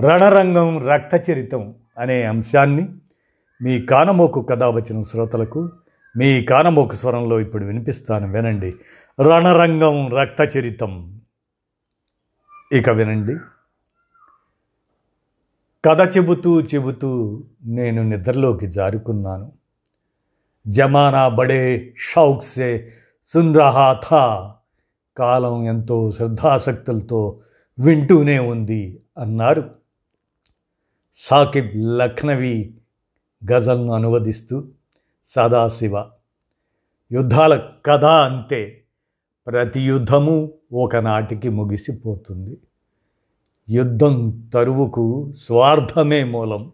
రణరంగం రక్తచరితం అనే అంశాన్ని మీ కానమోకు కథ వచ్చిన శ్రోతలకు మీ కానమోకు స్వరంలో ఇప్పుడు వినిపిస్తాను వినండి. రణరంగం రక్తచరితం. ఇక వినండి. కథ చెబుతూ చెబుతూ నేను నిద్రలోకి జారుకున్నాను. జమానా బడే షౌక్సే సే కాలం ఎంతో శ్రద్ధాసక్తులతో వింటూనే ఉంది అన్నారు. సాకిబ్ లక్నవి గజల్ను అనువదిస్తూ సదాశివ యుద్ధాల కథ అంతే ప్రతి యుద్ధము ఒకనాటికి ముగిసిపోతుంది. యుద్ధం తరువుకు స్వార్థమే మూలం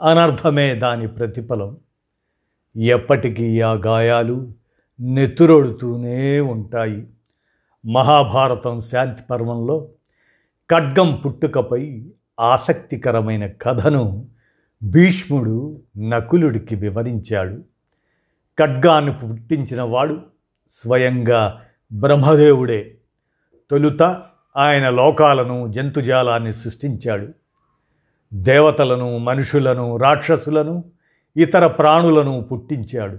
అనర్థమే దాని ప్రతిఫలం. ఎప్పటికీ ఆ గాయాలు నెత్తురొడుతూనే ఉంటాయి. మహాభారతం శాంతి పర్వంలో ఖడ్గం పుట్టుకపై ఆసక్తికరమైన కథను భీష్ముడు నకులుడికి వివరించాడు. ఖడ్గాను పుట్టించిన వాడు స్వయంగా బ్రహ్మదేవుడే. తొలుత ఆయన లోకాలను జంతుజాలాన్ని సృష్టించాడు. దేవతలను మనుషులను రాక్షసులను ఇతర ప్రాణులను పుట్టించాడు.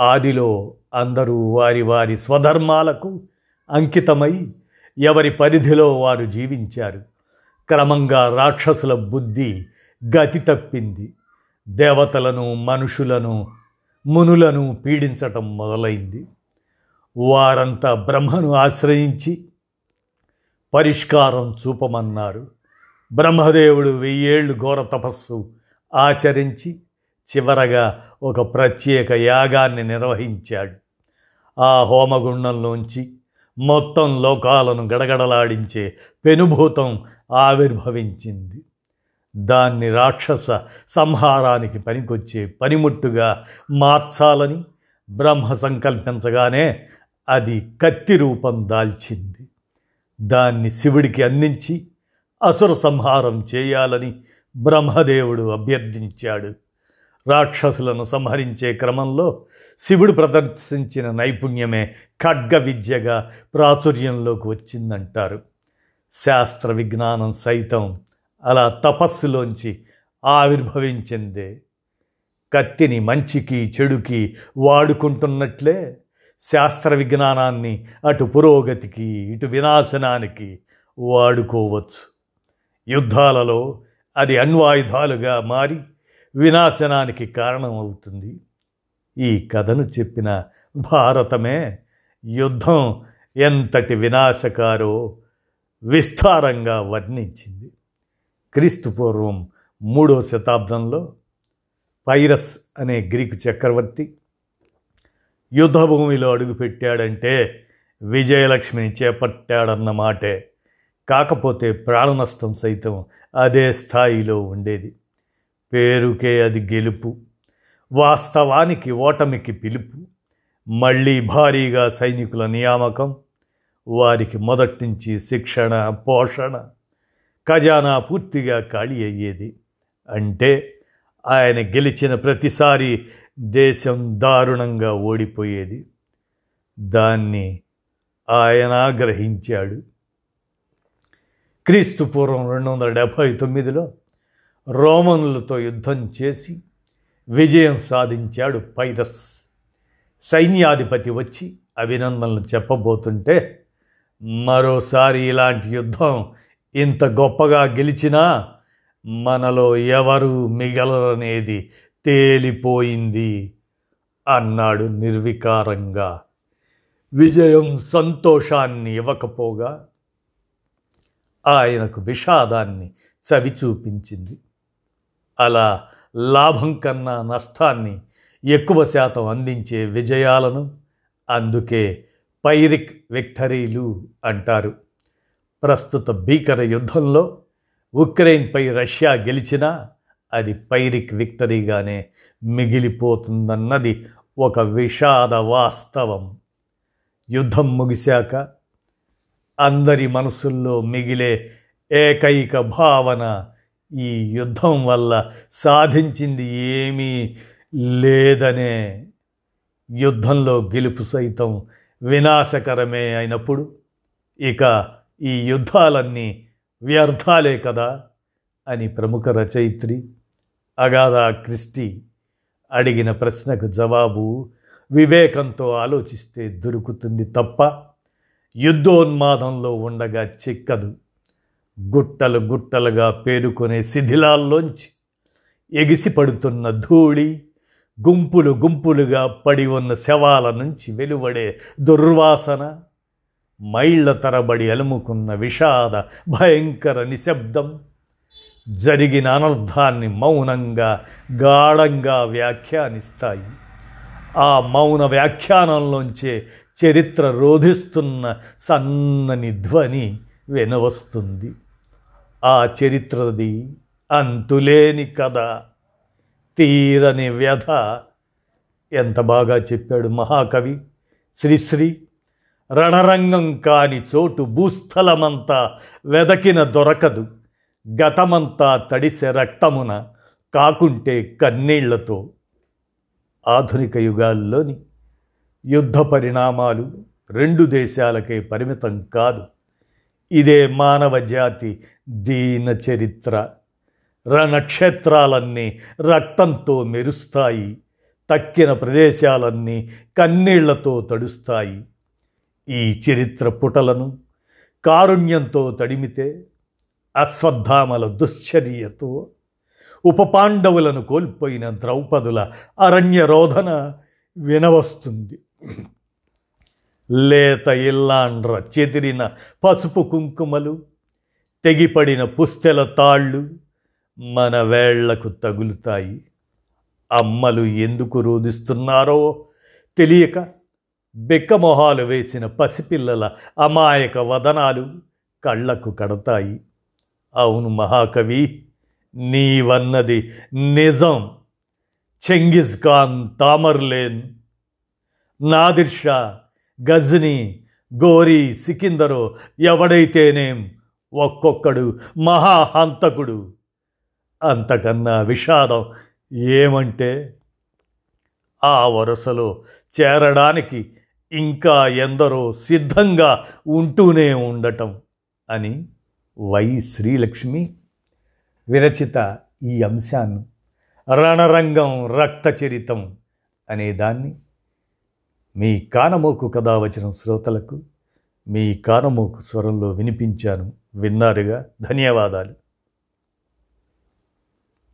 ఆదిలో అందరూ వారి వారి స్వధర్మాలకు అంకితమై ఎవరి పరిధిలో వారు జీవించారు. క్రమంగా రాక్షసుల బుద్ధి గతి తప్పింది. దేవతలను మనుషులను మునులను పీడించటం మొదలైంది. వారంతా బ్రహ్మను ఆశ్రయించి పరిష్కారం చూపమన్నారు. బ్రహ్మదేవుడు వెయ్యేళ్ళు ఘోర తపస్సు ఆచరించి చివరగా ఒక ప్రత్యేక యాగాన్ని నిర్వహించాడు. ఆ హోమగుండంలోంచి మొత్తం లోకాలను గడగడలాడించే పెనుభూతం ఆవిర్భవించింది. దాన్ని రాక్షస సంహారానికి పనికొచ్చే పనిముట్టుగా మార్చాలని బ్రహ్మ సంకల్పించగానే అది కత్తి రూపం దాల్చింది. దాన్ని శివుడికి అందించి అసుర సంహారం చేయాలని బ్రహ్మదేవుడు అభ్యర్థించాడు. రాక్షసులను సంహరించే క్రమంలో శివుడు ప్రదర్శించిన నైపుణ్యమే ఖడ్గ విద్యగా ప్రాచుర్యంలోకి వచ్చిందంటారు. శాస్త్ర విజ్ఞానం సైతం అలా తపస్సులోంచి ఆవిర్భవించిందే. కత్తిని మంచికి చెడుకి వాడుకుంటున్నట్లే శాస్త్ర విజ్ఞానాన్ని అటు పురోగతికి ఇటు వినాశనానికి వాడుకోవచ్చు. యుద్ధాలలో అది అణ్వాయుధాలుగా మారి వినాశనానికి కారణమవుతుంది. ఈ కథను చెప్పిన భారతమే యుద్ధం ఎంతటి వినాశకారో విస్తారంగా వర్ణించింది. క్రీస్తు పూర్వం మూడో శతాబ్దంలో పైరస్ అనే గ్రీకు చక్రవర్తి యుద్ధభూమిలో అడుగుపెట్టాడంటే విజయలక్ష్మిని చేపట్టాడన్న మాటే. కాకపోతే ప్రాణనష్టం సైతం అదే స్థాయిలో ఉండేది. పేరుకే అది గెలుపు వాస్తవానికి ఓటమికి పిలుపు మళ్ళీ భారీగా సైనికుల నియామకం వారికి మొదటి నుంచి శిక్షణ పోషణ ఖజానా పూర్తిగా ఖాళీ అయ్యేది. అంటే ఆయన గెలిచిన ప్రతిసారి దేశం దారుణంగా ఓడిపోయేది. దాన్ని ఆయన గ్రహించాడు క్రీస్తు పూర్వం రెండు వందల డెబ్భై తొమ్మిదిలో రోమన్లతో యుద్ధం చేసి విజయం సాధించాడు పైరస్. సైన్యాధిపతి వచ్చి అభినందనలు చెప్పబోతుంటే మరోసారి ఇలాంటి యుద్ధం ఇంత గొప్పగా గెలిచినా మనలో ఎవరు మిగలరనేది తేలిపోయింది అన్నాడు నిర్వికారంగా. విజయం సంతోషాన్ని ఇవ్వకపోగా ఆయనకు విషాదాన్ని చవి చూపించింది అలా లాభం కన్నా నష్టాన్ని ఎక్కువ శాతం అందించే విజయాలను అందుకే పైరిక్ విక్టరీలు అంటారు. ప్రస్తుత భీకర యుద్ధంలో ఉక్రెయిన్పై రష్యా గెలిచినా అది పైరిక్ విక్టరీగానే మిగిలిపోతుందన్నది ఒక విషాద వాస్తవం. యుద్ధం ముగిశాక అందరి మనసుల్లో మిగిలే ఏకైక భావన ఈ యుద్ధం వల్ల సాధించింది ఏమీ లేదనే యుద్ధంలో గెలుపు సైతం వినాశకరమే అయినప్పుడు ఇక ఈ యుద్ధాలన్నీ వ్యర్థాలే కదా అని ప్రముఖ రచయిత్రి అగాధా క్రిస్టి అడిగిన ప్రశ్నకు జవాబు వివేకంతో ఆలోచిస్తే దొరుకుతుంది తప్ప యుద్ధోన్మాదంలో ఉండగా చిక్కదు. గుట్టలు గుట్టలుగా పేరుకొనే శిథిలాల్లోంచి ఎగిసిపడుతున్న ధూళి గుంపులు గుంపులుగా పడి ఉన్న శవాల నుంచి వెలువడే దుర్వాసన మైళ్ళ తరబడి అలుముకున్న విషాద భయంకర నిశ్శబ్దం జరిగిన అనర్థాన్ని మౌనంగా గాఢంగా వ్యాఖ్యానిస్తాయి. ఆ మౌన వ్యాఖ్యానంలోంచే చరిత్ర రోధిస్తున్న సన్నని ధ్వని వెనవస్తుంది. ఆ చరిత్రది అంతులేని కథ. తీరని వ్యధ. ఎంత బాగా చెప్పాడు మహాకవి. శ్రీశ్రీ రణరంగం కాని చోటు భూస్థలమంతా వెదకిన దొరకదు. గతమంతా తడిసే రక్తమున కాకుంటే కన్నీళ్ళతో. ఆధునిక యుగాల్లోని యుద్ధ పరిణామాలు రెండు దేశాలకే పరిమితం కాదు. ఇదే మానవ జాతి దీన చరిత్ర. రణక్షేత్రాలన్నీ రక్తంతో మెరుస్తాయి. తక్కిన ప్రదేశాలన్నీ కన్నీళ్ళతో తడుస్తాయి. ఈ చరిత్ర పుటలను కారుణ్యంతో తడిమితే అశ్వత్థామల దుశ్చర్యతో ఉపపాండవులను కోల్పోయిన ద్రౌపదుల అరణ్య రోధన వినవస్తుంది. లేత ఇల్లాండ్ర చెదిరిన పసుపు కుంకుమలు తెగిపడిన పుస్తెల తాళ్ళు మన వేళ్ళకు తగులుతాయి. అమ్మలు ఎందుకు రోధిస్తున్నారో తెలియక బెక్కమొహాలు వేసిన పసిపిల్లల అమాయక వదనాలు కళ్ళకు కడతాయి. అవును మహాకవి నీవన్నది నిజం. Genghis Khan Tamerlane Nadir Shah Ghazni Ghori సికిందరో ఎవడైతేనేం ఒక్కొక్కడు మహాహంతకుడు. అంతకన్నా విషాదం ఏమంటే ఆ వరుసలో చేరడానికి ఇంకా ఎందరో సిద్ధంగా ఉంటూనే ఉండటం అని వై శ్రీలక్ష్మి విరచిత ఈ అంశాన్ని రణరంగం రక్తచరితం అనేదాన్ని మీ కానమోకు కథ వచ్చిన శ్రోతలకు మీ కానమోకు స్వరంలో వినిపించాను. విన్నారుగా? ధన్యవాదాలు.